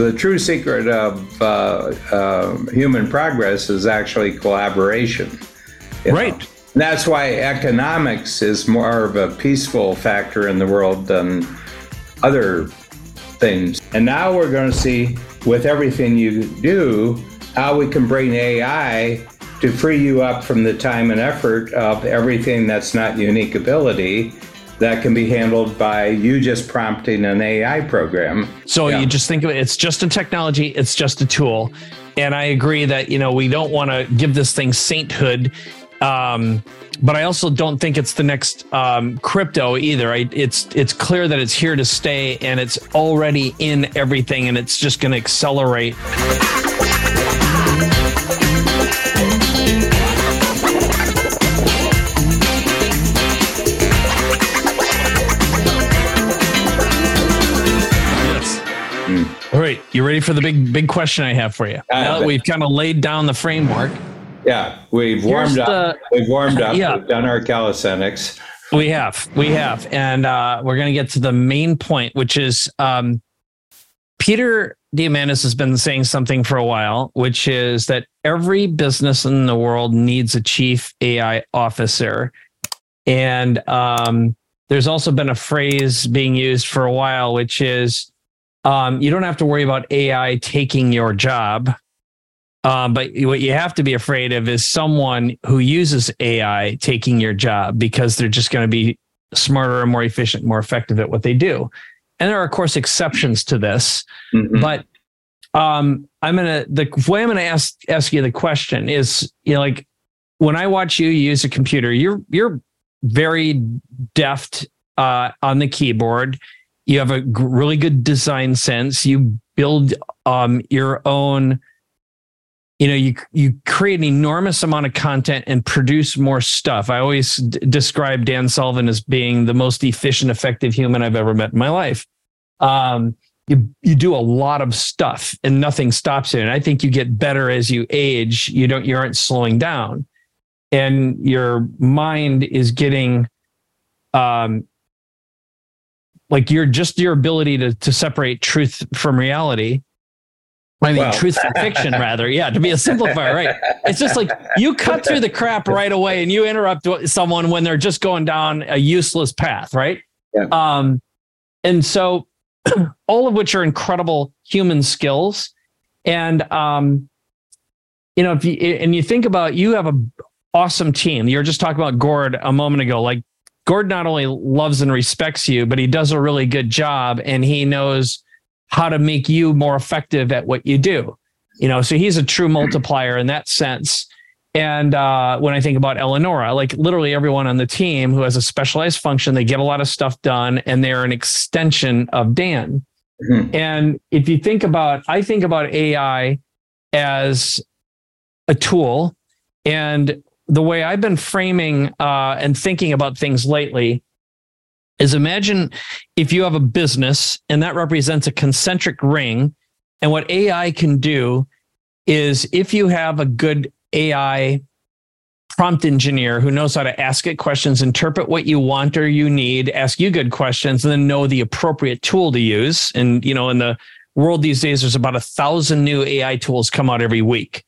The true secret of uh, uh, human progress is actually collaboration. Right. Know? That's why economics is more of a peaceful factor in the world than other things. And now we're going to see with everything you do how we can bring AI to free you up from the time and effort of everything that's not unique ability that can be handled by you just prompting an AI program. So yeah. you just think of it, it's just a technology, it's just a tool. And I agree that, you know, we don't want to give this thing sainthood. Um, but I also don't think it's the next um, crypto either. I, it's it's clear that it's here to stay and it's already in everything and it's just going to accelerate. You ready for the big big question I have for you? Uh, now that we've kind of laid down the framework. Yeah, we've warmed up. We've warmed up. Yeah. We've done our calisthenics. We have, we have, and uh, we're going to get to the main point, which is um, Peter Diamandis has been saying something for a while, which is that every business in the world needs a chief AI officer, and um, there's also been a phrase being used for a while, which is um, you don't have to worry about AI taking your job. Um, but what you have to be afraid of is someone who uses AI taking your job because they're just going to be smarter and more efficient, more effective at what they do. And there are, of course, exceptions to this. Mm-hmm. But um, I'm gonna the way I'm gonna ask ask you the question is, you know, like when I watch you use a computer, you're you're very deft uh, on the keyboard you have a really good design sense. You build um, your own you know you you create an enormous amount of content and produce more stuff. I always d- describe dan sullivan as being the most efficient effective human i've ever met in my life. Um, you you do a lot of stuff and nothing stops it and i think you get better as you age. You don't you aren't slowing down. And your mind is getting um, like you're just your ability to to separate truth from reality I mean, truth from fiction, rather. Yeah, to be a simplifier, right? It's just like you cut through the crap right away and you interrupt someone when they're just going down a useless path, right? Yeah. Um, and so, all of which are incredible human skills. And, um, you know, if you, and you think about, you have a awesome team. You're just talking about Gord a moment ago. Like Gord not only loves and respects you, but he does a really good job and he knows how to make you more effective at what you do. You know, so he's a true multiplier in that sense. And uh, when I think about Eleonora, like literally everyone on the team who has a specialized function, they get a lot of stuff done and they're an extension of Dan. Mm-hmm. And if you think about, I think about AI as a tool. And the way I've been framing uh, and thinking about things lately is imagine if you have a business and that represents a concentric ring. And what AI can do is if you have a good AI prompt engineer who knows how to ask it questions, interpret what you want or you need, ask you good questions, and then know the appropriate tool to use. And, you know, in the world these days, there's about a thousand new AI tools come out every week.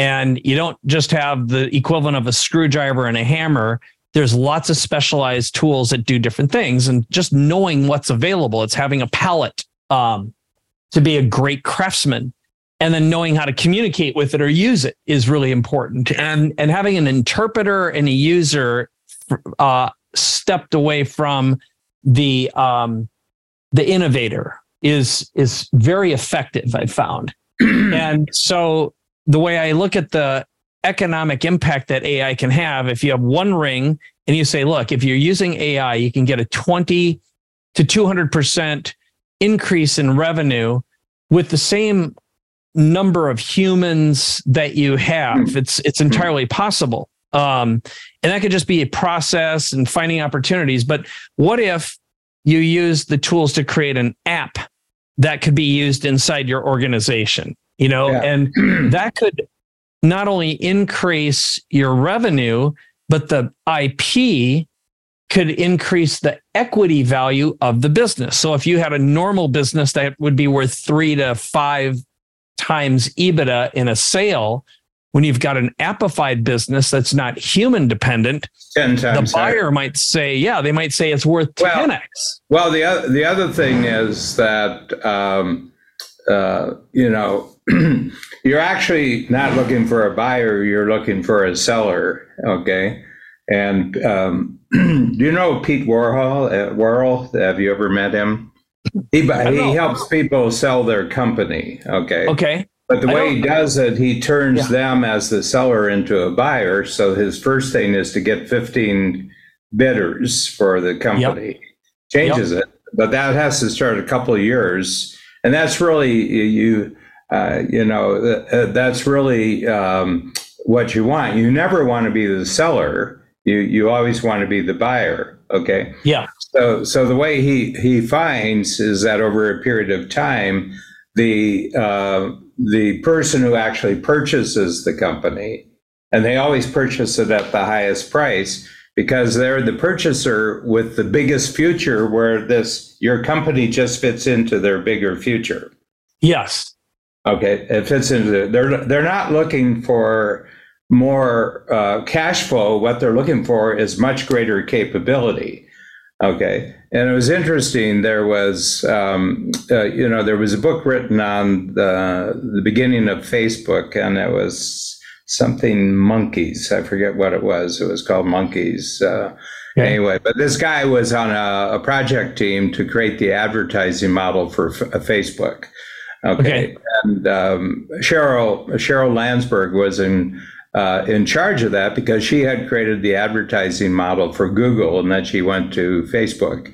And you don't just have the equivalent of a screwdriver and a hammer. There's lots of specialized tools that do different things. And just knowing what's available, it's having a palette um, to be a great craftsman. And then knowing how to communicate with it or use it is really important. And, and having an interpreter and a user uh, stepped away from the um, the innovator is is very effective. I found, and so the way I look at the economic impact that AI can have, if you have one ring and you say, look, if you're using AI, you can get a 20 to 200% increase in revenue with the same number of humans that you have. Hmm. It's, it's entirely possible. Um, and that could just be a process and finding opportunities. But what if you use the tools to create an app that could be used inside your organization? You know, yeah. and that could not only increase your revenue, but the IP could increase the equity value of the business. So if you had a normal business that would be worth three to five times EBITDA in a sale, when you've got an appified business that's not human dependent, the buyer might say, yeah, they might say it's worth well, 10x. Well, the other, the other thing is that, um, uh, you know, you're actually not looking for a buyer, you're looking for a seller. Okay. And um, do you know Pete Warhol? at Warhol, have you ever met him? He, he helps people sell their company. Okay. Okay. But the way he does it, he turns yeah. them as the seller into a buyer. So his first thing is to get 15 bidders for the company. Yep. Changes yep. it, but that has to start a couple of years, and that's really you. Uh, you know, uh, that's really um, what you want. You never want to be the seller. You you always want to be the buyer. Okay. Yeah. So so the way he he finds is that over a period of time, the uh, the person who actually purchases the company, and they always purchase it at the highest price because they're the purchaser with the biggest future where this your company just fits into their bigger future. Yes. Okay, it fits into the, they're they're not looking for more uh, cash flow. What they're looking for is much greater capability. Okay, and it was interesting. There was, um, uh, you know, there was a book written on the the beginning of Facebook, and it was something monkeys. I forget what it was. It was called monkeys. Uh, okay. Anyway, but this guy was on a, a, project team to create the advertising model for F- uh, Facebook. Okay, okay. and um, Sheryl Sheryl Sandberg was in uh, in charge of that because she had created the advertising model for Google and then she went to Facebook.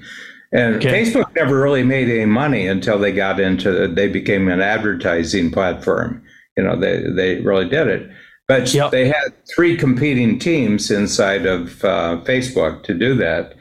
And okay. Facebook never really made any money until they got into they became an advertising platform. You know, they they really did it. But yep. they had three competing teams inside of uh, Facebook to do that.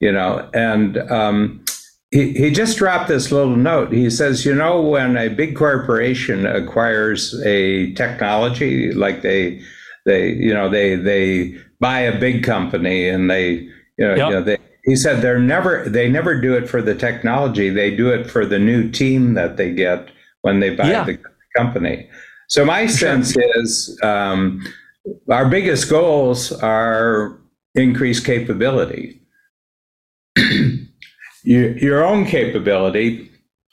You know, and um, he, he just dropped this little note. He says, you know, when a big corporation acquires a technology like they they, you know, they they buy a big company and they, you know, yep. you know they, he said they're never they never do it for the technology. They do it for the new team that they get when they buy yeah. the company. So my sense is um, our biggest goals are increased capability. your, your own capability.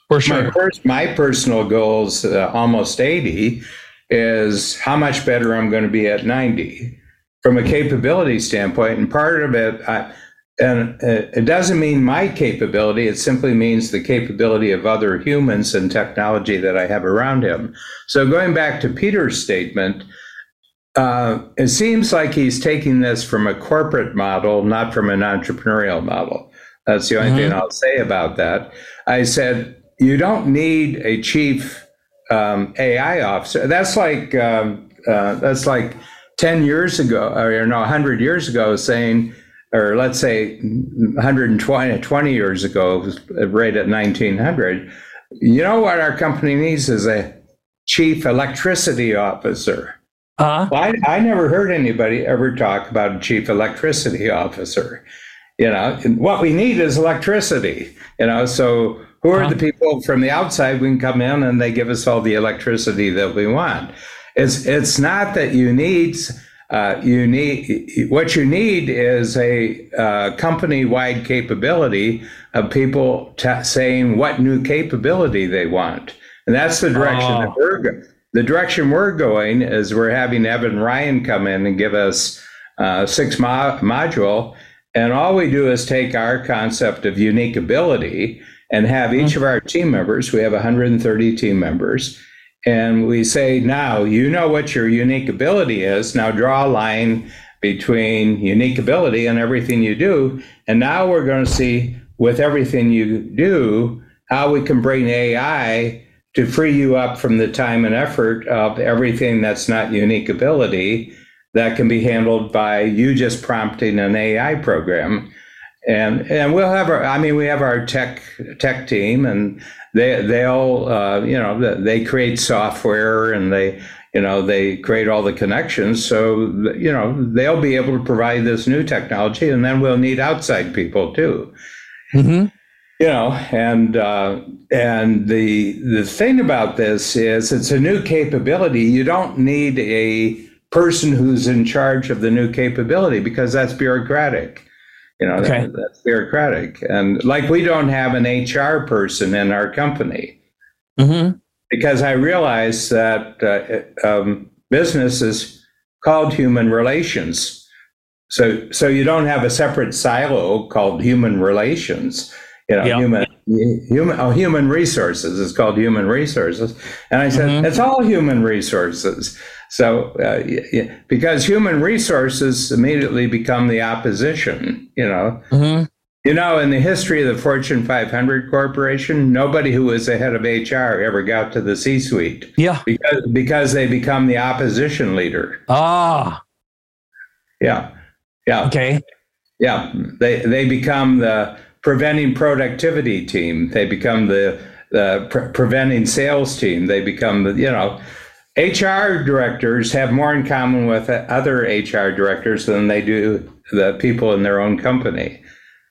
For sure. My, pers- my personal goals, uh, almost 80, is how much better I'm going to be at 90 from a capability standpoint. And part of it, I, and it doesn't mean my capability, it simply means the capability of other humans and technology that I have around him. So going back to Peter's statement, uh, it seems like he's taking this from a corporate model, not from an entrepreneurial model. That's the only mm-hmm. thing I'll say about that. I said, you don't need a chief um, AI officer. That's like um, uh, that's like ten years ago, or no, hundred years ago, saying, or let's say 120 20 years ago, right at 1900. You know what our company needs is a chief electricity officer. Uh-huh. Well, I, I never heard anybody ever talk about a chief electricity officer. You know, what we need is electricity. You know, so who are the people from the outside? We can come in and they give us all the electricity that we want. It's it's not that you need uh, you need what you need is a uh, company-wide capability of people t- saying what new capability they want, and that's the direction oh. that we're going. The direction we're going is we're having Evan Ryan come in and give us uh, six mo- module, and all we do is take our concept of unique ability and have each mm-hmm. of our team members, we have 130 team members, and we say, now you know what your unique ability is. Now draw a line between unique ability and everything you do. And now we're going to see with everything you do how we can bring AI to free you up from the time and effort of everything that's not unique ability that can be handled by you just prompting an AI program and and we'll have our i mean we have our tech tech team and they they'll uh, you know they create software and they you know they create all the connections. So you know they'll be able to provide this new technology and then we'll need outside people too. Mm-hmm. you know and uh, and the the thing about this is it's a new capability. You don't need a person who's in charge of the new capability because that's bureaucratic you know Okay. that- that's bureaucratic and like we don't have an hr person in our company Mm-hmm. because I realize that uh, um, business is called human relations. So, so you don't have a separate silo called human relations. You know, Yeah. human, human, oh, human resources is called human resources. And I said, Mhm. it's all human resources. So, uh, because human resources immediately become the opposition, you know, Mm-hmm. you know, in the history of the Fortune 500 corporation, nobody who was the head of HR ever got to the C-suite Yeah. because because they become the opposition leader. Ah. Yeah, yeah, Okay. yeah. They they become the preventing productivity team. They become the the pre- preventing sales team. They become the you know. HR directors have more in common with other HR directors than they do the people in their own company.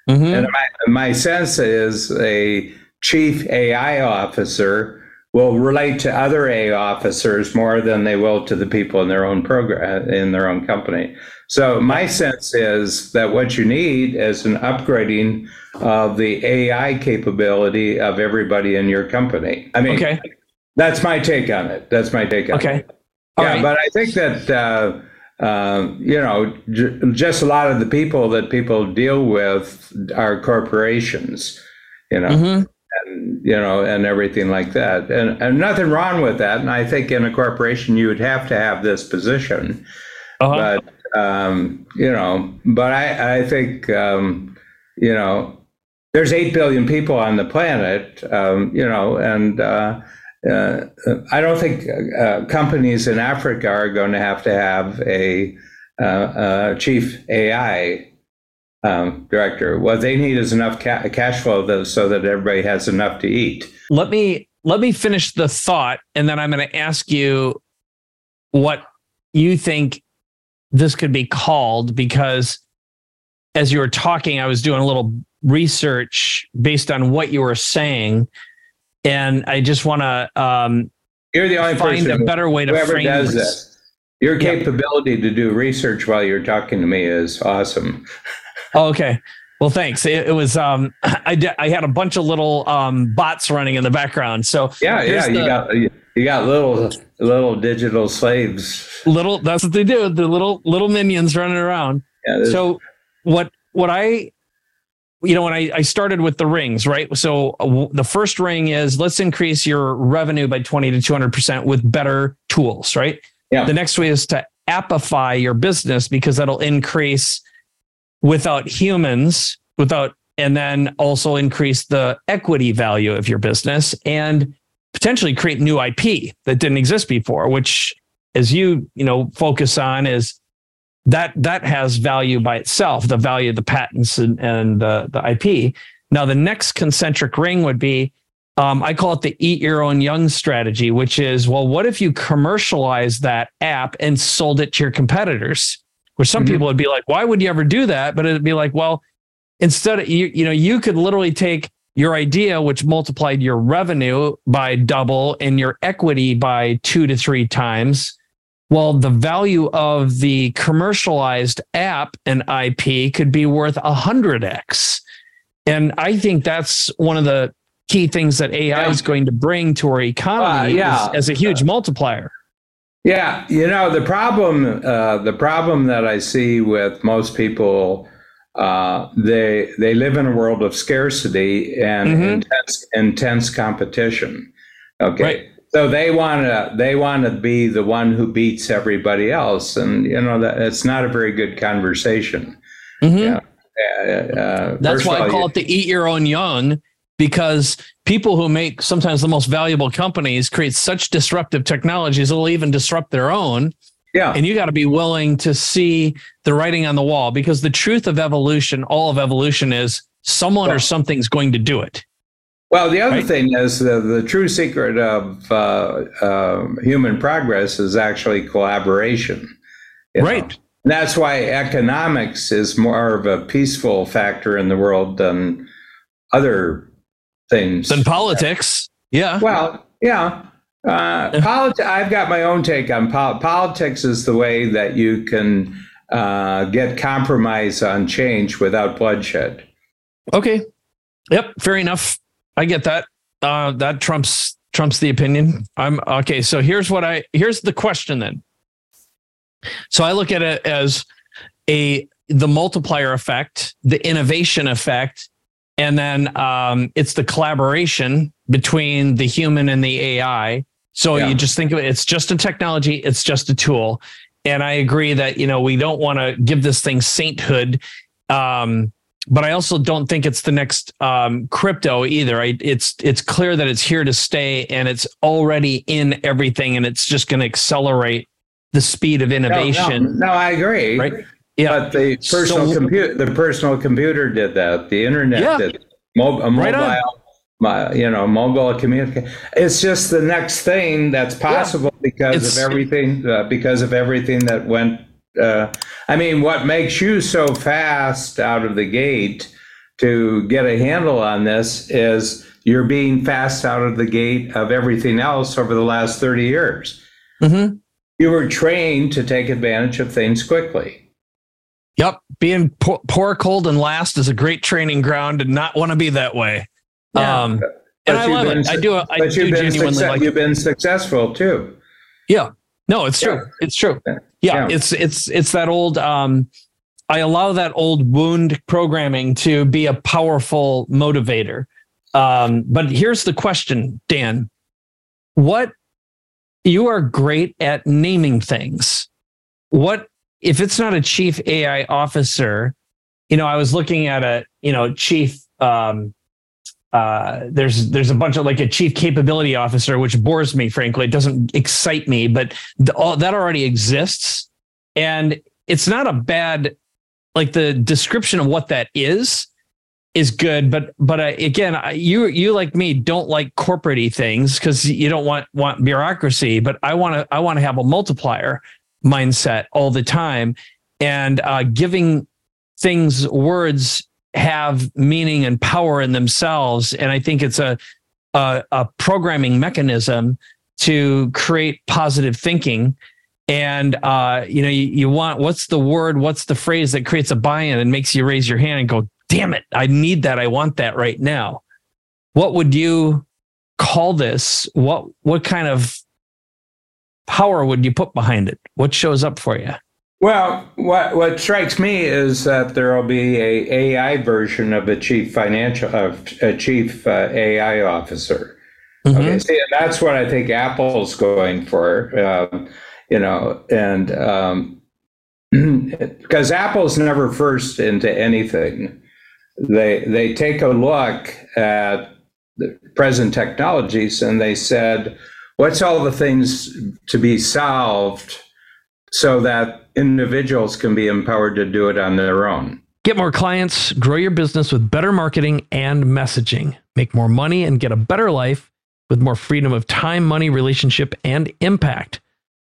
Mm-hmm. And my, my sense is a chief AI officer will relate to other AI officers more than they will to the people in their own program in their own company. So my sense is that what you need is an upgrading of the AI capability of everybody in your company. I mean, Okay. That's my take on it. That's my take on it. Okay. Yeah, right. but I think that uh, uh, you know, j- just a lot of the people that people deal with are corporations, you know, Mm-hmm. and you know, and everything like that, and and nothing wrong with that. And I think in a corporation you would have to have this position, Uh-huh. but um, you know, but I I think um, you know, there's eight billion people on the planet, um, you know, and uh, uh, I don't think uh, companies in Africa are going to have to have a, uh, uh chief AI um, director. What they need is enough ca- cash flow though, so that everybody has enough to eat. let me let me finish the thought and then i'm going to ask you what you think this could be called because as you were talking i was doing a little research based on what you were saying and i just want to um, You're the only find person a better way to frame does this. Your Yeah. capability to do research while you're talking to me is awesome. Oh, okay. Well, thanks. It, it was um, I did, I had a bunch of little um, bots running in the background. So Yeah, yeah. You the- got you got little little digital slaves. little that's what they do. The little little minions running around. Yeah, so what what i you know when I, I started with the rings right so uh, w- the first ring is let's increase your revenue by 20 to 200% with better tools right Yeah. the next way is to appify your business because that'll increase without humans without and then also increase the equity value of your business and potentially create new ip that didn't exist before which as you you know focus on is that that has value by itself, the value of the patents and, and the, the IP. Now, the next concentric ring would be, um, I call it the eat your own young strategy, which is, well, what if you commercialize that app and sold it to your competitors? Where some Mhm. people would be like, why would you ever do that? But it'd be like, well, instead of you, you know, you could literally take your idea, which multiplied your revenue by double and your equity by two to three times well, the value of the commercialized app and IP could be worth a hundred X. And I think that's one of the key things that AI Yeah. is going to bring to our economy Uh, yeah. is- as a huge multiplier. Yeah, you know the problem. Uh, the problem that I see with most people, uh, they they live in a world of scarcity and Mhm. intense intense competition. Okay, Right. So they want to they want to be the one who beats everybody else, and you know that it's not a very good conversation. Mhm. Yeah. Uh, uh, That's why of I call you- it the eat your own young, because people who make sometimes the most valuable companies create such disruptive technologies, it'll even disrupt their own. yeah. and you got to be willing to see the writing on the wall because the truth of evolution all of evolution is someone or something's going to do it Well, the other right? thing is the, the true secret of uh, uh, human progress is actually collaboration. Right. Know? And that's why economics is more of a peaceful factor in the world than other things. Than politics. Yeah. Well, yeah. Uh, politi- I've got my own take on pol- politics. Is the way that you can uh, get compromise on change without bloodshed. Okay. Yep. Fair enough. I get that. Uh, that trumps trumps the opinion. I'm okay. So here's what I here's the question then. So I look at it as a the multiplier effect, the innovation effect, and then um, it's the collaboration between the human and the AI. So yeah. you just think of it, it's just a technology, it's just a tool. And I agree that, you know, we don't want to give this thing sainthood. Um, but I also don't think it's the next um, crypto either. I, it's it's clear that it's here to stay and it's already in everything and it's just going to accelerate the speed of innovation. No, no, no I agree. Right? Yeah. But the personal so, computer, the personal computer did that. The internet yeah. did. Mo- mobile, right my, you know, mobile communication. It's just the next thing that's possible yeah. because it's, of everything. Uh, because of everything that went. Uh, I mean, what makes you so fast out of the gate to get a handle on this is you're being fast out of the gate of everything else over the last 30 years. Mm-hmm. You were trained to take advantage of things quickly. Yep. Being poor, poor, cold, and last is a great training ground and not want to be that way. Yeah. Um, and I love it. I do. I but do you've been genuinely success, like You've been successful too. Yeah. No, it's true. Yeah. It's true. Yeah. yeah. It's, it's, it's that old, um, I allow that old wound programming to be a powerful motivator. Um, but here's the question, Dan. What you are great at naming things. What if it's not a chief AI officer? You know, I was looking at a you know chief. Um, uh, there's there's a bunch of like a chief capability officer, which bores me. Frankly, it doesn't excite me, but the, all, that already exists, and it's not a bad like the description of what that is is good, but but uh, again, you you like me don't like corporatey things because you don't want want bureaucracy. But I want to I want to have a multiplier mindset all the time, and uh, giving things words have meaning and power in themselves. And I think it's a a, a programming mechanism to create positive thinking and uh, you know you, you, want what's the word what's the phrase that creates a buy-in and makes you raise your hand and go damn it, I need that. I want that right now. What would you call this? What what kind of power would you put behind it? What shows up for you? Well, what what strikes me is that there will be a AI version of a chief financial of a chief uh, AI officer. Mm-hmm. Okay, see, that's what I think Apple's going for. Um, you know, and um, because Apple's never first into anything they they take a look at the present technologies and they said, what's all the things to be solved so that individuals can be empowered to do it on their own. Get more clients, grow your business with better marketing and messaging, make more money and get a better life with more freedom of time, money, relationship, and impact.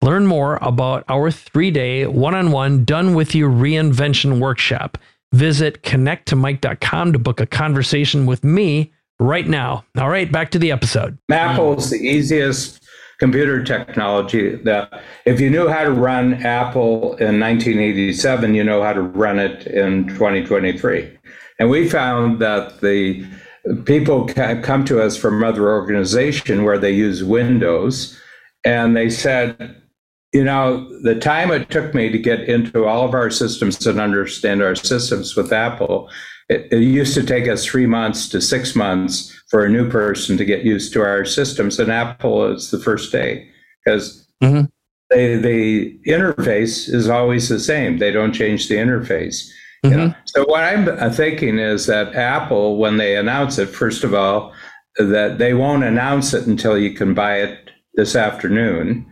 Learn more about our three day one on one done with you reinvention workshop Visit connecttomike.com to book a conversation with me right now. All right, back to the episode. Apple is the easiest computer technology that if you knew how to run Apple in 1987, you know how to run it in 2023. And we found that the people come to us from other organization where they use Windows and they said you know, the time it took me to get into all of our systems and understand our systems with Apple, it, it, used to take us three months to six months for a new person to get used to our systems. And Apple is the first day because mm-hmm. they, the interface is always the same. They don't change the interface. Mm-hmm. You know? So what I'm thinking is that Apple, when they announce it, first of all, that they won't announce it until you can buy it this afternoon.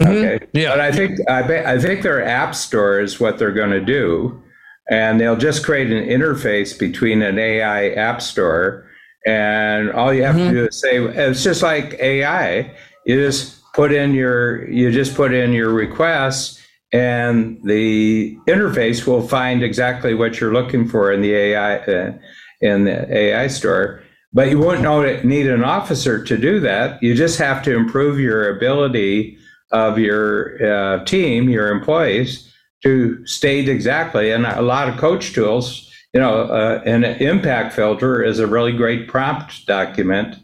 Mm-hmm. Okay. Yeah. But I think I, I think their app store is what they're going to do, and they'll just create an interface between an AI app store and all you have mm-hmm. to do is say it's just like AI. You just put in your you just put in your requests, and the interface will find exactly what you're looking for in the AI uh, in the AI store. But you won't know need an officer to do that. You just have to improve your ability of your uh, team, your employees, to state exactly. And a lot of coach tools, you know, uh, an impact filter is a really great prompt document.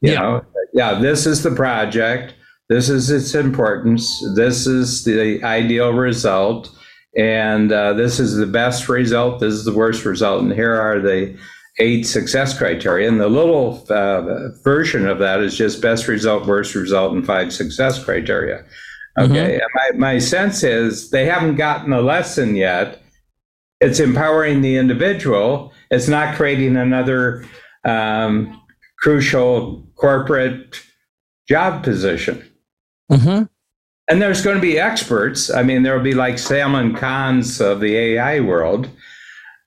You yeah. know, yeah, this is the project. This is its importance. This is the ideal result. And uh, this is the best result. This is the worst result. And here are the eight success criteria. And the little uh, version of that is just best result, worst result, and five success criteria. Okay. Mm-hmm. My, my sense is they haven't gotten the lesson yet. It's empowering the individual, it's not creating another um, crucial corporate job position. Mm-hmm. And there's going to be experts. I mean, there will be like Salman Khans of the AI world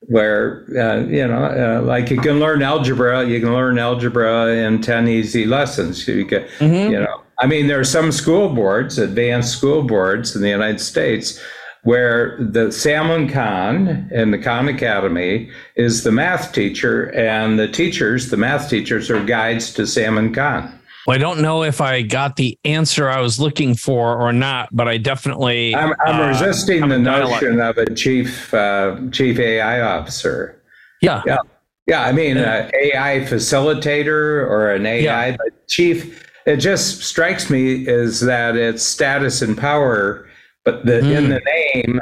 where uh, you know, uh, like you can learn algebra, you can learn algebra in ten easy lessons. You can, mm-hmm. you know, I mean, there are some school boards, advanced school boards in the United States, where the Salman Khan in the Khan Academy is the math teacher, and the teachers, the math teachers, are guides to Salman Khan. Well, I don't know if I got the answer I was looking for or not, but I definitely. I'm, I'm uh, resisting the notion of a chief uh, chief AI officer. Yeah, yeah, yeah. I mean, an AI facilitator or an AI yeah. chief. It just strikes me is that it's status and power, but the, mm. in the name,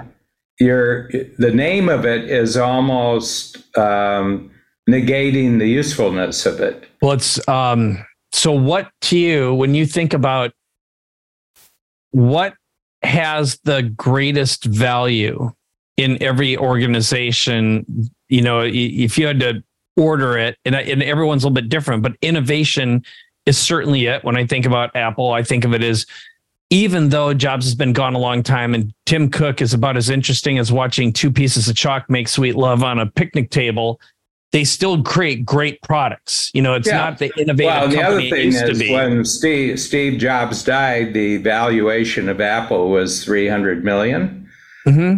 your the name of it is almost um, negating the usefulness of it. Well, it's. Um, so, what to you, when you think about what has the greatest value in every organization, you know, if you had to order it, and, and everyone's a little bit different, but innovation is certainly it. When I think about Apple, I think of it as even though Jobs has been gone a long time and Tim Cook is about as interesting as watching two pieces of chalk make sweet love on a picnic table, they still create great products. You know, it's yeah. not the innovative well, the other thing is when Steve Steve Jobs died, the valuation of Apple was three hundred million, mm-hmm.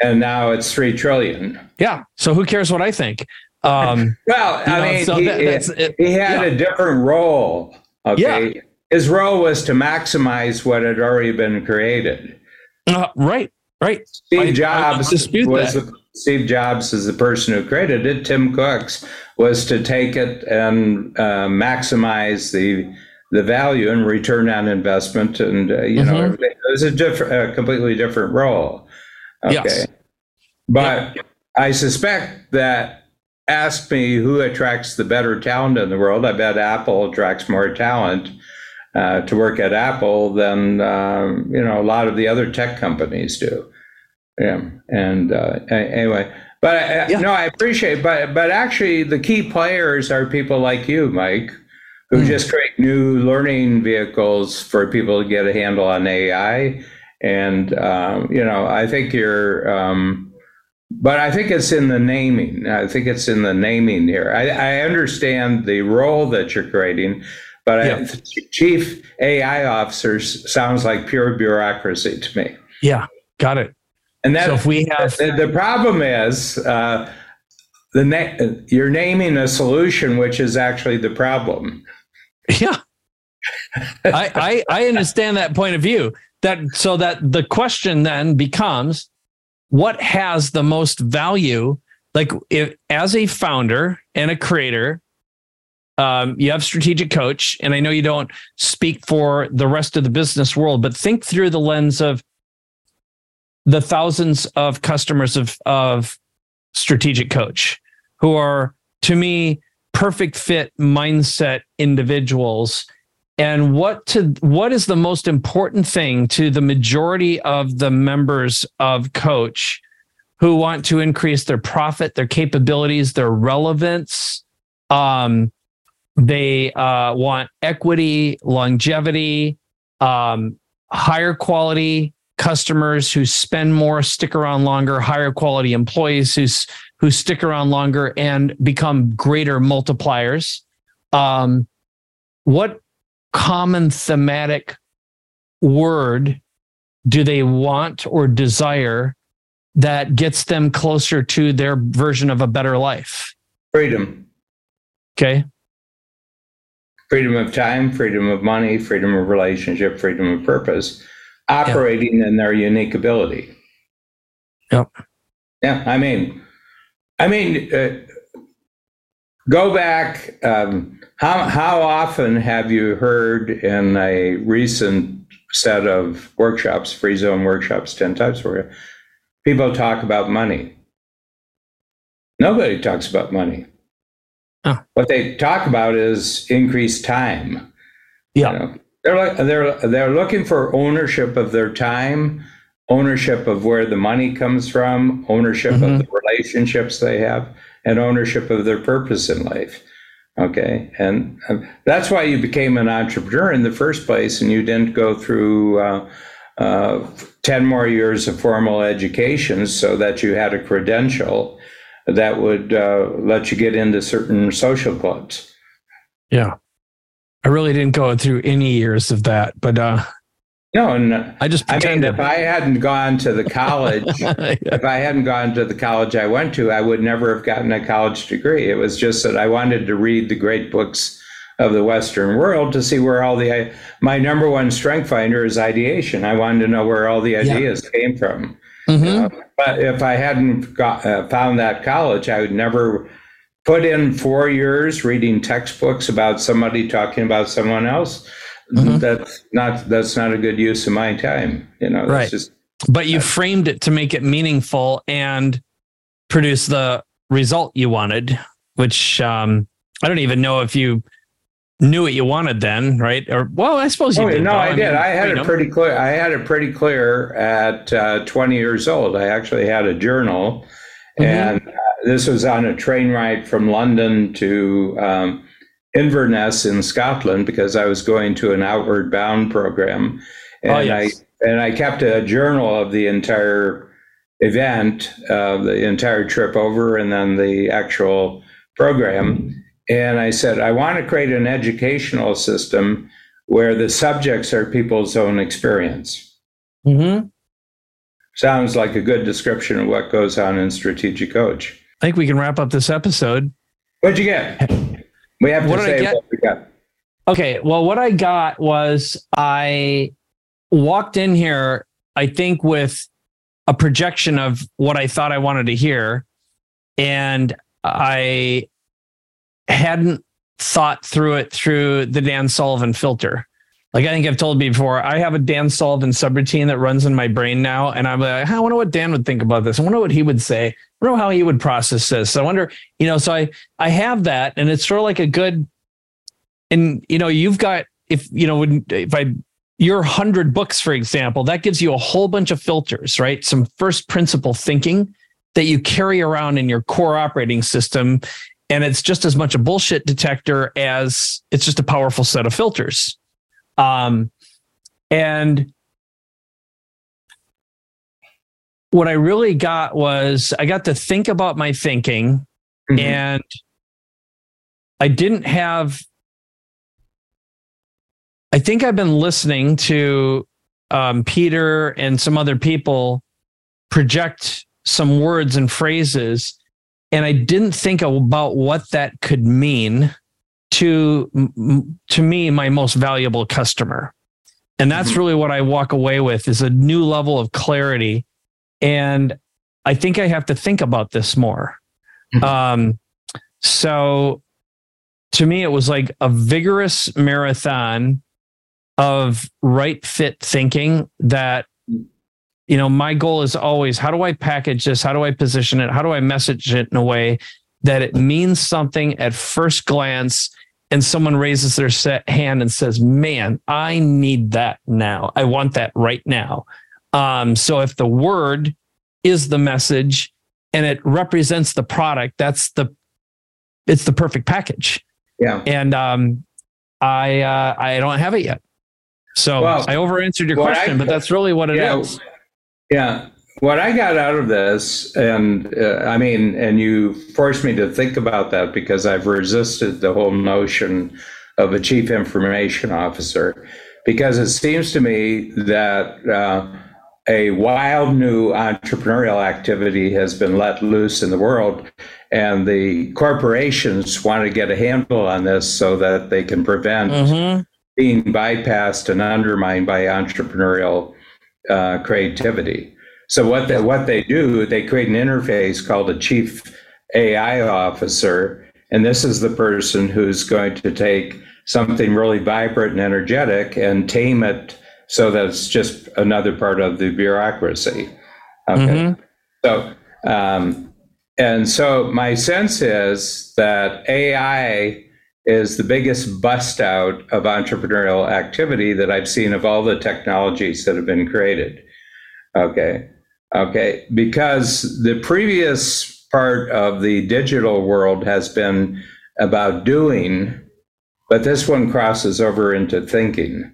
and now it's three trillion. Yeah. So who cares what I think? Um, well, I know, mean, so he, that, he, had yeah. a different role. Okay. Yeah. His role was to maximize what had already been created. Uh, right. Right. Steve I, Jobs I was. The, Steve Jobs is the person who created it. Tim Cook's was to take it and uh, maximize the the value and return on investment, and uh, you mm-hmm. know it was a different, a completely different role. Okay, yes. but yeah. I suspect that ask me who attracts the better talent in the world. I bet Apple attracts more talent uh, to work at Apple than um, you know a lot of the other tech companies do. Yeah, and uh, anyway, but uh, yeah. no, I appreciate. But but actually, the key players are people like you, Mike, who mm. just create new learning vehicles for people to get a handle on AI. And um, you know, I think you're. Um, but I think it's in the naming. I think it's in the naming here. I, I understand the role that you're creating, but yeah. I, chief AI officers sounds like pure bureaucracy to me. Yeah, got it. And that, so if we have the, the problem is uh, the na- you're naming a solution, which is actually the problem. Yeah, I, I I understand that point of view. That so that the question then becomes, what has the most value? Like if as a founder and a creator, um, you have strategic coach, and I know you don't speak for the rest of the business world, but think through the lens of the thousands of customers of of strategic coach who are to me perfect fit mindset individuals and what to what is the most important thing to the majority of the members of coach who want to increase their profit their capabilities their relevance um, they uh, want equity longevity um, higher quality customers who spend more, stick around longer, higher quality employees who, who stick around longer and become greater multipliers. um, what common thematic word do they want or desire that gets them closer to their version of a better life? Freedom. Okay. Freedom of time, freedom of money, freedom of relationship, freedom of purpose, operating in their unique ability. Yep. Yeah, I mean, I mean, uh, go back. Um, how how often have you heard in a recent set of workshops, free zone workshops, ten types where people talk about money? Nobody talks about money. Oh. What they talk about is increased time. Yeah. You know, they're like they're they're looking for ownership of their time, ownership of where the money comes from, ownership Mhm. of the relationships they have, and ownership of their purpose in life. Okay, and um, that's why you became an entrepreneur in the first place, and you didn't go through uh, uh, ten more years of formal education so that you had a credential that would uh, let you get into certain social clubs. Yeah. I really didn't go through any years of that, but No, and uh, I just I mean, if I hadn't gone to the college, if I hadn't gone to the college I went to, I would never have gotten a college degree. It was just that I wanted to read the great books of the Western world to see where all the my number one strength finder is ideation. I wanted to know where all the ideas came from. Mhm. Uh, but if I hadn't got, uh, found that college, I would never put in four years reading textbooks about somebody talking about someone else. Mhm. That's not that's not a good use of my time. You know, Right. just but you framed it to make it meaningful and produce the result you wanted, which um, I don't even know if you knew what you wanted then, right? Or well, I suppose you Oh, did. no, though. I did. mean, I had it pretty clear. I had it pretty clear at uh, 20 years old. I actually had a journal, Mhm. and uh, this was on a train ride from London to um, Inverness in Scotland because I was going to an outward bound program, and Oh, yes. I and I kept a journal of the entire event, uh, the entire trip over, and then the actual program. And I said, I want to create an educational system where the subjects are people's own experience. Mhm. Sounds like a good description of what goes on in Strategic Coach. I think we can wrap up this episode. What'd you get? We have to What say what we got. Okay. Well, what I got was I walked in here, I think, with a projection of what I thought I wanted to hear. And I hadn't thought through it through the Dan Sullivan filter. Like I think I've told before, I have a Dan Sullivan subroutine that runs in my brain now. And I'm like, I wonder what Dan would think about this. I wonder what he would say. I wonder how he would process this. I wonder, you know, so I I have that and it's sort of like a good and you know you've got if you know when if i your 100 books for example that gives you a whole bunch of filters right some first principle thinking that you carry around in your core operating system and it's just as much a bullshit detector as it's just a powerful set of filters um and what i really got was i got to think about my thinking Mhm. and I didn't have. I think I've been listening to um, Peter and some other people project some words and phrases, and I didn't think about what that could mean to to me, my most valuable customer, and that's Mhm. really what I walk away with is a new level of clarity, and I think I have to think about this more. Mhm. Um, so to me, it was like a vigorous marathon of right fit thinking that, you know, my goal is always how do I package this? How do I position it? How do I message it in a way that it means something at first glance and someone raises their set hand and says, man, I need that now. I want that right now. Um, so if the word is the message and it represents the product, that's the it's the perfect package. Yeah. And um, I uh, I don't have it yet. So Well, I over answered your question, I- but that's really what it is. Yeah. What I got out of this, and uh, I mean, and you forced me to think about that because I've resisted the whole notion of a chief information officer, because it seems to me that uh, a wild new entrepreneurial activity has been let loose in the world, and the corporations want to get a handle on this so that they can prevent mm-hmm. being bypassed and undermined by entrepreneurial uh, creativity. So what they, what they do, they create an interface called a chief AI officer, and this is the person who's going to take something really vibrant and energetic and tame it so that it's just another part of the bureaucracy. Okay. Mm-hmm. So, um, and so my sense is that AI is the biggest bust out of entrepreneurial activity that I've seen of all the technologies that have been created. Okay. Okay. Because the previous part of the digital world has been about doing, but this one crosses over into thinking.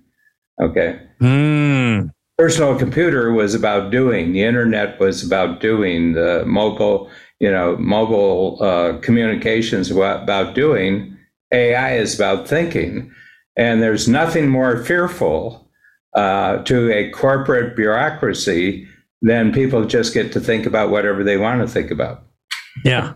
Okay. Mm. Personal computer was about doing. The internet was about doing. The mobile, you know, mobile uh, communications about doing. AI is about thinking, and there's nothing more fearful uh, to a corporate bureaucracy than people just get to think about whatever they want to think about. Yeah.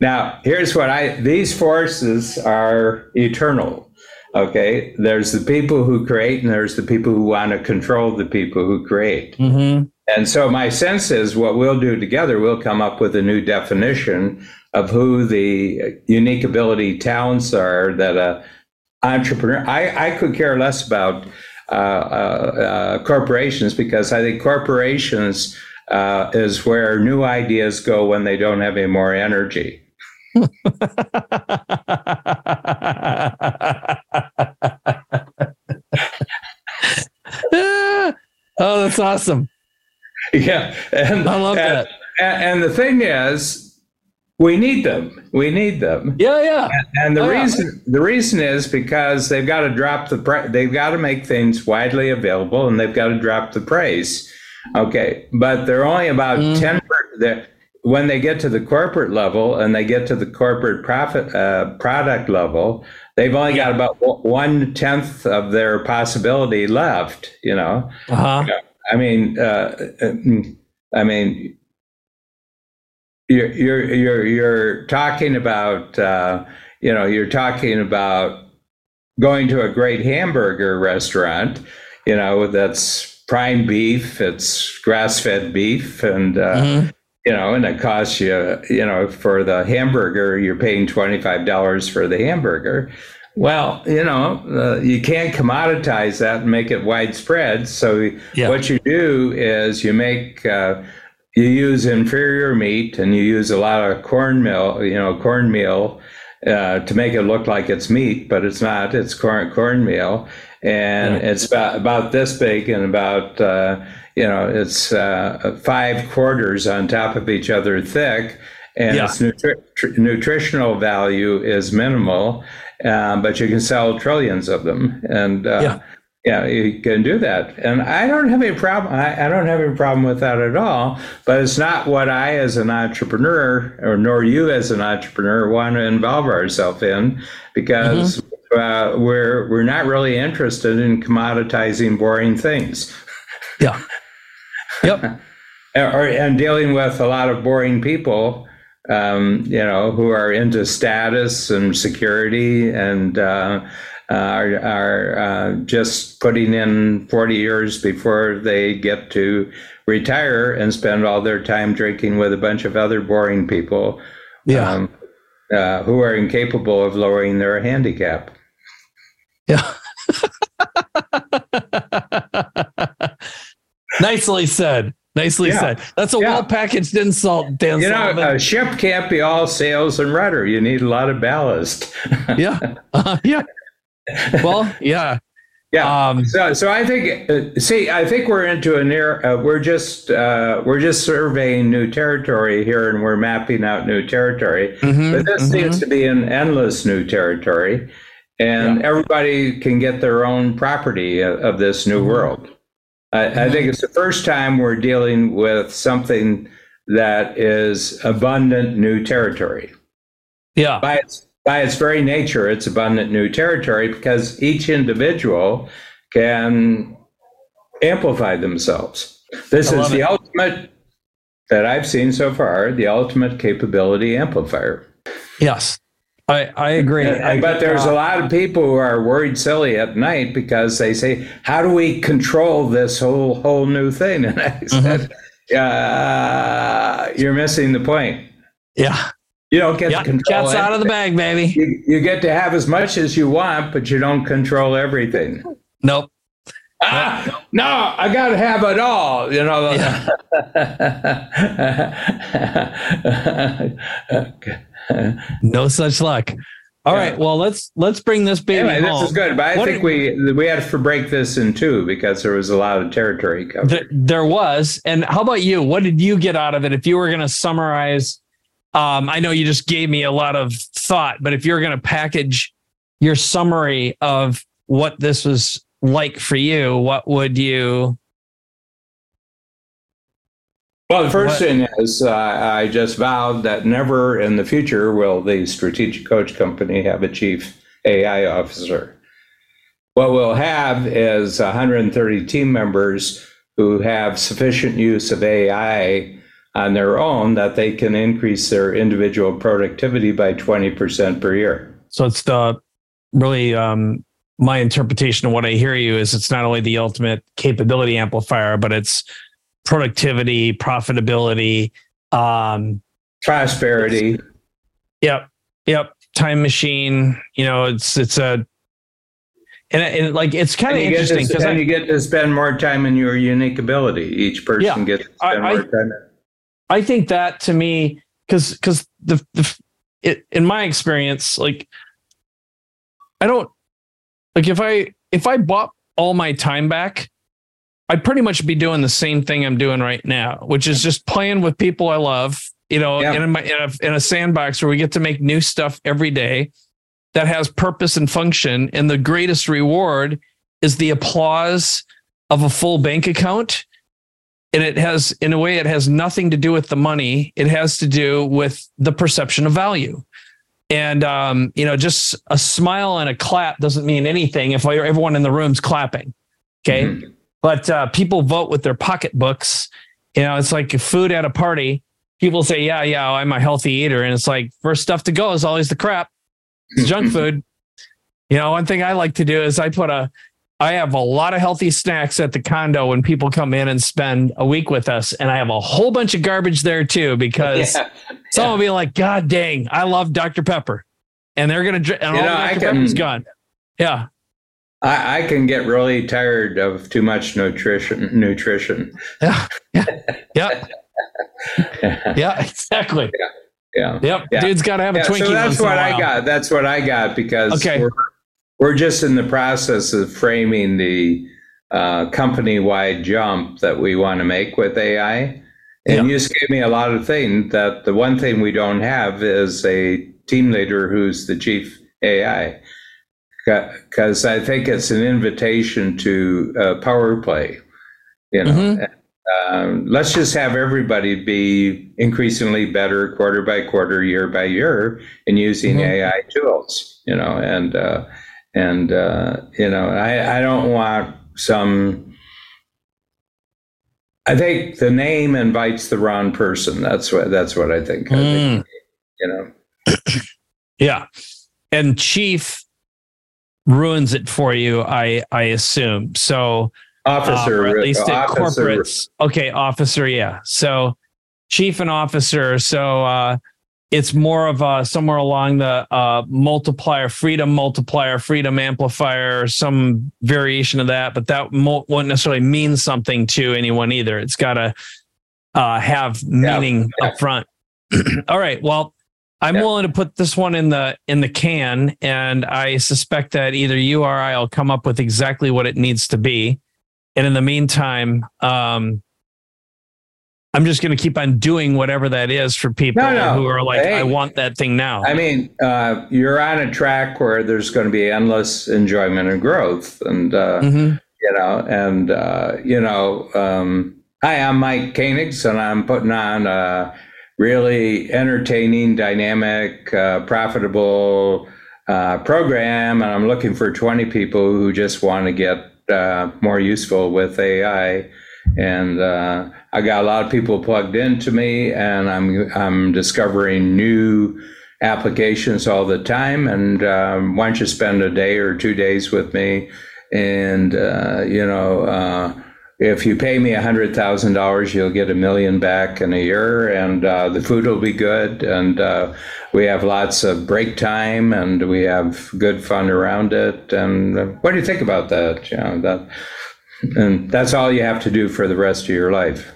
now, here's what I these forces are eternal. Okay, there's the people who create, and there's the people who want to control the people who create. Mm-hmm. And so, my sense is what we'll do together, we'll come up with a new definition of who the unique ability talents are that a entrepreneur. I, I could care less about Uh, uh, uh, corporations because I think corporations uh, is where new ideas go when they don't have any more energy. oh, that's awesome. Yeah. And, I love and, that. And, the thing is, we need them. We need them. Yeah, yeah. And, and the oh, reason yeah. the reason is because they've got to drop the price. They've got to make things widely available, and they've got to drop the price. Okay, but they're only about mm. ten. When they get to the corporate level and they get to the corporate profit uh, product level, they've only got about one tenth of their possibility left. You know, uh-huh. I mean, uh, mm, I mean, you're you're you're, you're talking about uh, you know you're talking about going to a great hamburger restaurant, you know that's prime beef, it's grass fed beef, and uh, mm-hmm you know, and it costs you, you know, for the hamburger, you're paying $25 for the hamburger. Well, you know, uh, you can't commoditize that and make it widespread. So yeah. what you do is you make, uh, you use inferior meat and you use a lot of cornmeal, you know, cornmeal uh, to make it look like it's meat, but it's not. It's corn cornmeal, and yeah. it's about about this big and about uh, you know, it's uh, five quarters on top of each other thick, and yeah. its nutri- tr- nutritional value is minimal, um, but you can sell trillions of them, and uh, yeah. Yeah, you can do that. And I don't have any problem. I, I, don't have any problem with that at all. But it's not what I, as an entrepreneur, or nor you as an entrepreneur, want to involve ourselves in, because. Mm-hmm. Uh, we're we're not really interested in commoditizing boring things. Yeah. Yep. or, and dealing with a lot of boring people, um, you know, who are into status and security and uh, are, are uh, just putting in 40 years before they get to retire and spend all their time drinking with a bunch of other boring people yeah. Um, uh, who are incapable of lowering their handicap. Yeah. Nicely said. Nicely yeah. said. That's a yeah. well packaged insult, Dan. You know, a ship can't be all sails and rudder. You need a lot of ballast. yeah. Uh, yeah. Well, yeah. Yeah. Um, so, so I think, uh, see, I think we're into a near. Uh, we're just uh, we're just surveying new territory here, and we're mapping out new territory. Mm-hmm, but this mm-hmm. seems to be an endless new territory, and yeah. everybody can get their own property of, of this new mm-hmm. world. I, I think it's the first time we're dealing with something that is abundant new territory. Yeah. By its, by its very nature, it's abundant new territory because each individual can amplify themselves. This is the it. ultimate that I've seen so far, the ultimate capability amplifier. Yes. I, I agree. I, but there's uh, a lot of people who are worried silly at night because they say, "How do we control this whole whole new thing?" And I said, mm-hmm. uh, "You're missing the point. Yeah, you don't get yeah, to control. Cat's out of the bag, baby. You, you, get to have as much as you want, but you don't control everything. Nope. Ah, no, I got to have it all. You know. Yeah. no such luck. All yeah. right. Well, let's let's bring this baby anyway, home. This is good, but I what think we we had to break this in two because there was a lot of territory covered. There, there was. And how about you? What did you get out of it? If you were going to summarize, um, I know you just gave me a lot of thought, but if you're going to package your summary of what this was like for you, what would you well, the first what? thing is, uh, I just vowed that never in the future will the strategic coach company have a chief AI officer. What we'll have is 130 team members who have sufficient use of AI on their own that they can increase their individual productivity by 20% per year. So it's the really um, my interpretation of what I hear you is it's not only the ultimate capability amplifier, but it's productivity, profitability, um, prosperity. Yep, yep. Time machine. You know, it's it's a and, and like it's kind of interesting because you get to spend more time in your unique ability. Each person yeah, gets to spend I, more time. I think that to me, because because the, the it, in my experience, like I don't like if I if I bought all my time back, I'd pretty much be doing the same thing I'm doing right now, which is just playing with people I love, you know, yeah. in, in, a, in a sandbox where we get to make new stuff every day that has purpose and function. And the greatest reward is the applause of a full bank account. And it has, in a way, it has nothing to do with the money. It has to do with the perception of value. And, um, you know, just a smile and a clap doesn't mean anything if everyone in the room's clapping. Okay. Mm-hmm but uh, people vote with their pocketbooks. You know, it's like food at a party. People say, "Yeah, yeah, I'm a healthy eater," and it's like first stuff to go is always the crap, it's junk food. You know, one thing I like to do is I put a, I have a lot of healthy snacks at the condo when people come in and spend a week with us, and I have a whole bunch of garbage there too because yeah. someone will be like, "God dang, I love Dr Pepper," and they're gonna, and you all know, Dr Pepper's gone. Yeah, I, I, can get really tired of too much nutrition. Nutrition. Yeah. Yeah. Yeah. yeah exactly. Yeah. Yeah. Yep. Yeah. Dude's got to have a Twinkie. So that's what I got. That's what I got because okay. we're, we're just in the process of framing the uh, company-wide jump that we want to make with AI. And you just gave me a lot of things that the one thing we don't have is a team leader who's the chief AI because I think it's an invitation to uh, power play. You know, mm-hmm. um, let's just have everybody be increasingly better quarter by quarter, year by year, in using mm-hmm. AI tools. You know, and uh, and uh, you know, I, I don't want some. I think the name invites the wrong person. That's what that's what I think. Mm. I think you know. yeah, and chief ruins it for you. I I assume so. Officer, um, at least at officer. corporates. Okay, officer. Yeah. So chief and officer. So uh, it's more of a somewhere along the uh, multiplier, freedom multiplier, freedom amplifier, some variation of that. But that won't necessarily mean something to anyone either. It's got to uh, have meaning yeah. up front. All right. Well, I'm yeah. willing to put this one in the in the can, and I suspect that either you or I will come up with exactly what it needs to be. And in the meantime, um, I'm just going to keep on doing whatever that is for people no, no. who are like, hey, I want that thing now. I mean, uh, you're on a track where there's going to be endless enjoyment and growth, and uh, mm-hmm. You know, and uh, you know, um, hi, I'm Mike Koenigs, and I'm putting on a really entertaining, dynamic, uh, profitable uh, program, and I'm looking for 20 people who just want to get uh, more useful with AI. And uh, I got a lot of people plugged into me, and I'm I'm discovering new applications all the time. And um, why don't you spend a day or two days with me? And uh, you know, uh, if you pay me a hundred thousand dollars, you'll get a million back in a year, and uh, the food will be good, and uh, we have lots of break time, and we have good fun around it. And uh, what do you think about that? You know, that, and that's all you have to do for the rest of your life.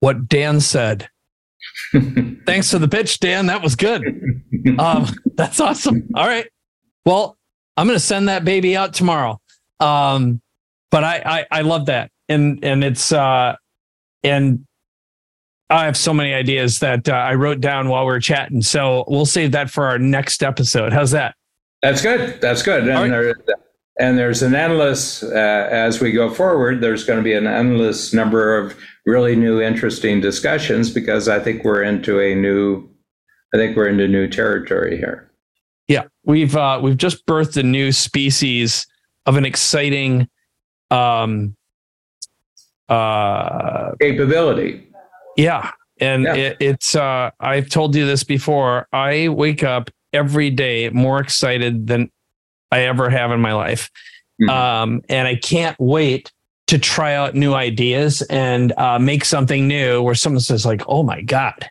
What Dan said. Thanks for the pitch, Dan. That was good. Um, that's awesome. All right. Well, I'm going to send that baby out tomorrow. Um, but I, I, I love that. And, and it's, uh, and I have so many ideas that uh, I wrote down while we are chatting. So we'll save that for our next episode. How's that? That's good. That's good. And, right. there, and there's an endless, uh, as we go forward, there's going to be an endless number of really new, interesting discussions because I think we're into a new, I think we're into new territory here. Yeah, we've uh, we've just birthed a new species of an exciting um, uh, capability. Yeah, and yeah. It, it's uh, I've told you this before. I wake up every day more excited than I ever have in my life, mm-hmm. um, and I can't wait to try out new ideas and uh, make something new. Where someone says like, "Oh my god,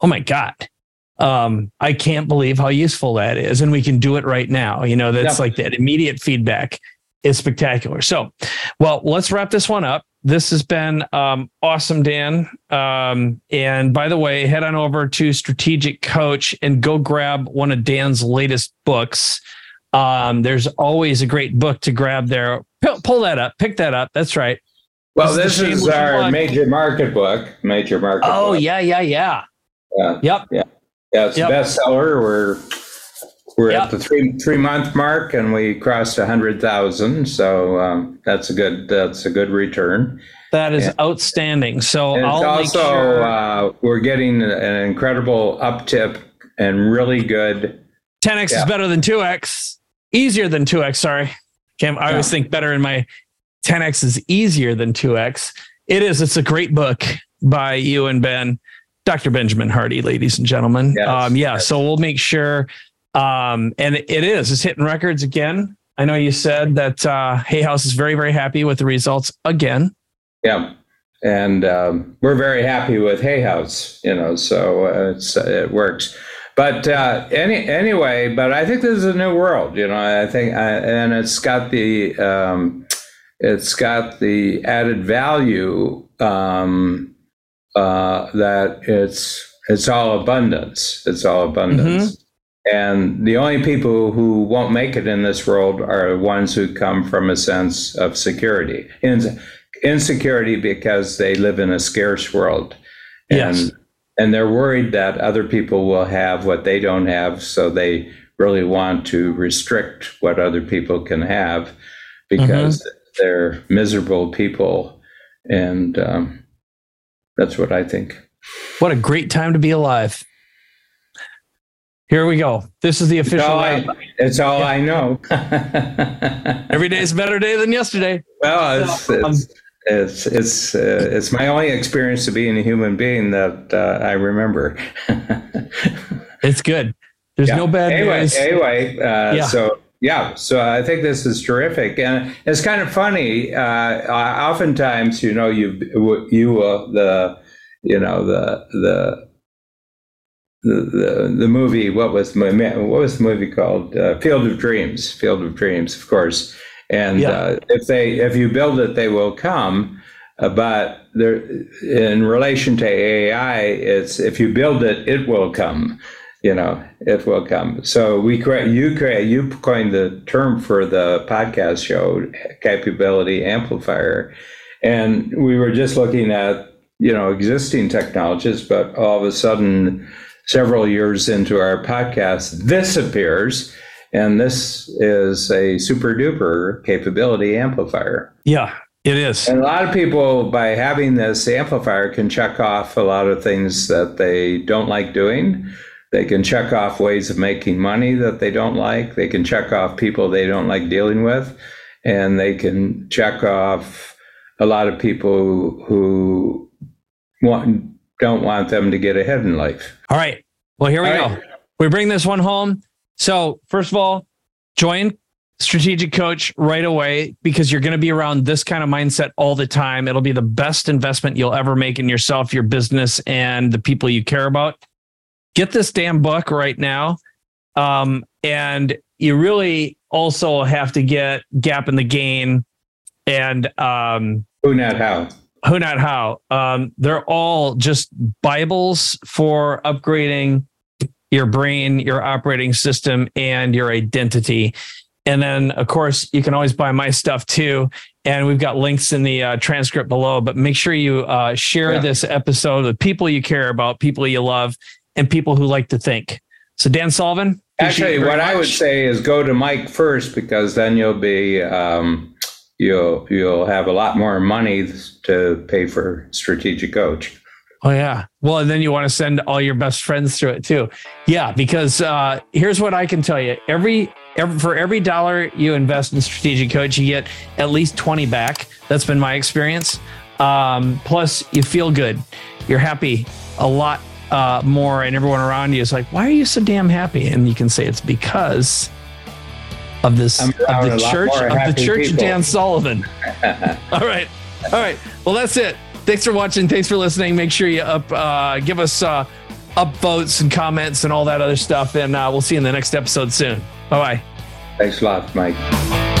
oh my god." um, I can't believe how useful that is. And we can do it right now. You know, that's like that immediate feedback is spectacular. So, well, let's wrap this one up. This has been um, awesome, Dan. Um, and by the way, head on over to Strategic Coach and go grab one of Dan's latest books. Um, there's always a great book to grab there. Pull, pull that up, pick that up. That's right. Well, this, this is our book. major market book. Major market. Oh book. yeah, yeah, yeah. Yeah. Yep. Yeah. Yeah, it's yep. bestseller. We're we're yep. at the three three month mark, and we crossed a hundred thousand. So um, that's a good that's a good return. That is and, outstanding. So I'll also sure. uh, we're getting an incredible uptip and really good. 10x yeah. is better than 2x. Easier than 2x. Sorry, Cam. I yeah. always think better in my 10x is easier than 2x. It is. It's a great book by you and Ben. Dr. Benjamin Hardy, ladies and gentlemen. Yes, um, yeah, yes. so we'll make sure. Um, and it is, it's hitting records again. I know you said that uh, Hay House is very, very happy with the results again. Yeah. And um, we're very happy with Hay House, you know, so uh, it's, uh, it works. But uh, any anyway, but I think this is a new world, you know. I think, uh, and it's got the um, it's got the added value um, uh, that it's it's all abundance. It's all abundance. Mm-hmm. And the only people who won't make it in this world are the ones who come from a sense of security. In, insecurity because they live in a scarce world. And, yes. And they're worried that other people will have what they don't have. So they really want to restrict what other people can have because mm-hmm. they're miserable people. And um, that's what I think. What a great time to be alive. Here we go. This is the official. It's all I, it's all yeah. I know. Every day is a better day than yesterday. Well, it's um, it's it's it's, uh, it's my only experience to being a human being that uh, I remember. it's good. There's yeah. no bad anyway, news. Anyway, uh, yeah. so yeah, so I think this is terrific, and it's kind of funny. Uh, oftentimes, you know, you you uh, the you know the the the, the, movie what was what was the movie called uh, Field of Dreams Field of Dreams of course and yeah. uh, if they if you build it they will come uh, but there in relation to AI it's if you build it it will come you know, it will come. So we create, you create, you coined the term for the podcast show, capability amplifier, and we were just looking at you know existing technologies, but all of a sudden, several years into our podcast, this appears. And this is a super duper capability amplifier. Yeah, it is. And a lot of people, by having this amplifier, can check off a lot of things that they don't like doing. They can check off ways of making money that they don't like. They can check off people they don't like dealing with. And they can check off a lot of people who want, don't want them to get ahead in life. All right. Well, here we All go. Right. We bring this one home. So, first of all, join strategic coach right away because you're going to be around this kind of mindset all the time. It'll be the best investment you'll ever make in yourself, your business, and the people you care about. Get this damn book right now. Um, and you really also have to get Gap and the Gain and um, Who Not How. Who Not How. Um, they're all just Bibles for upgrading your brain, your operating system, and your identity. And then, of course, you can always buy my stuff too. And we've got links in the uh, transcript below. But make sure you uh, share yeah. this episode with people you care about, people you love, and people who like to think. So, Dan Sullivan. Actually, what much. I would say is go to Mike first because then you'll be um, you'll you'll have a lot more money to pay for strategic coach. Oh yeah. Well, and then you want to send all your best friends through it too. Yeah, because uh, here's what I can tell you: every every, for every dollar you invest in strategic coach, you get at least 20 back. That's been my experience. Um, plus, you feel good. You're happy a lot uh, more, and everyone around you is like, "Why are you so damn happy?" And you can say it's because of this of the church of the church people. Dan Sullivan. all right, all right. Well, that's it. Thanks for watching. Thanks for listening. Make sure you up uh, give us uh, upvotes and comments and all that other stuff, and uh, we'll see you in the next episode soon. Bye bye. Thanks a lot, Mike.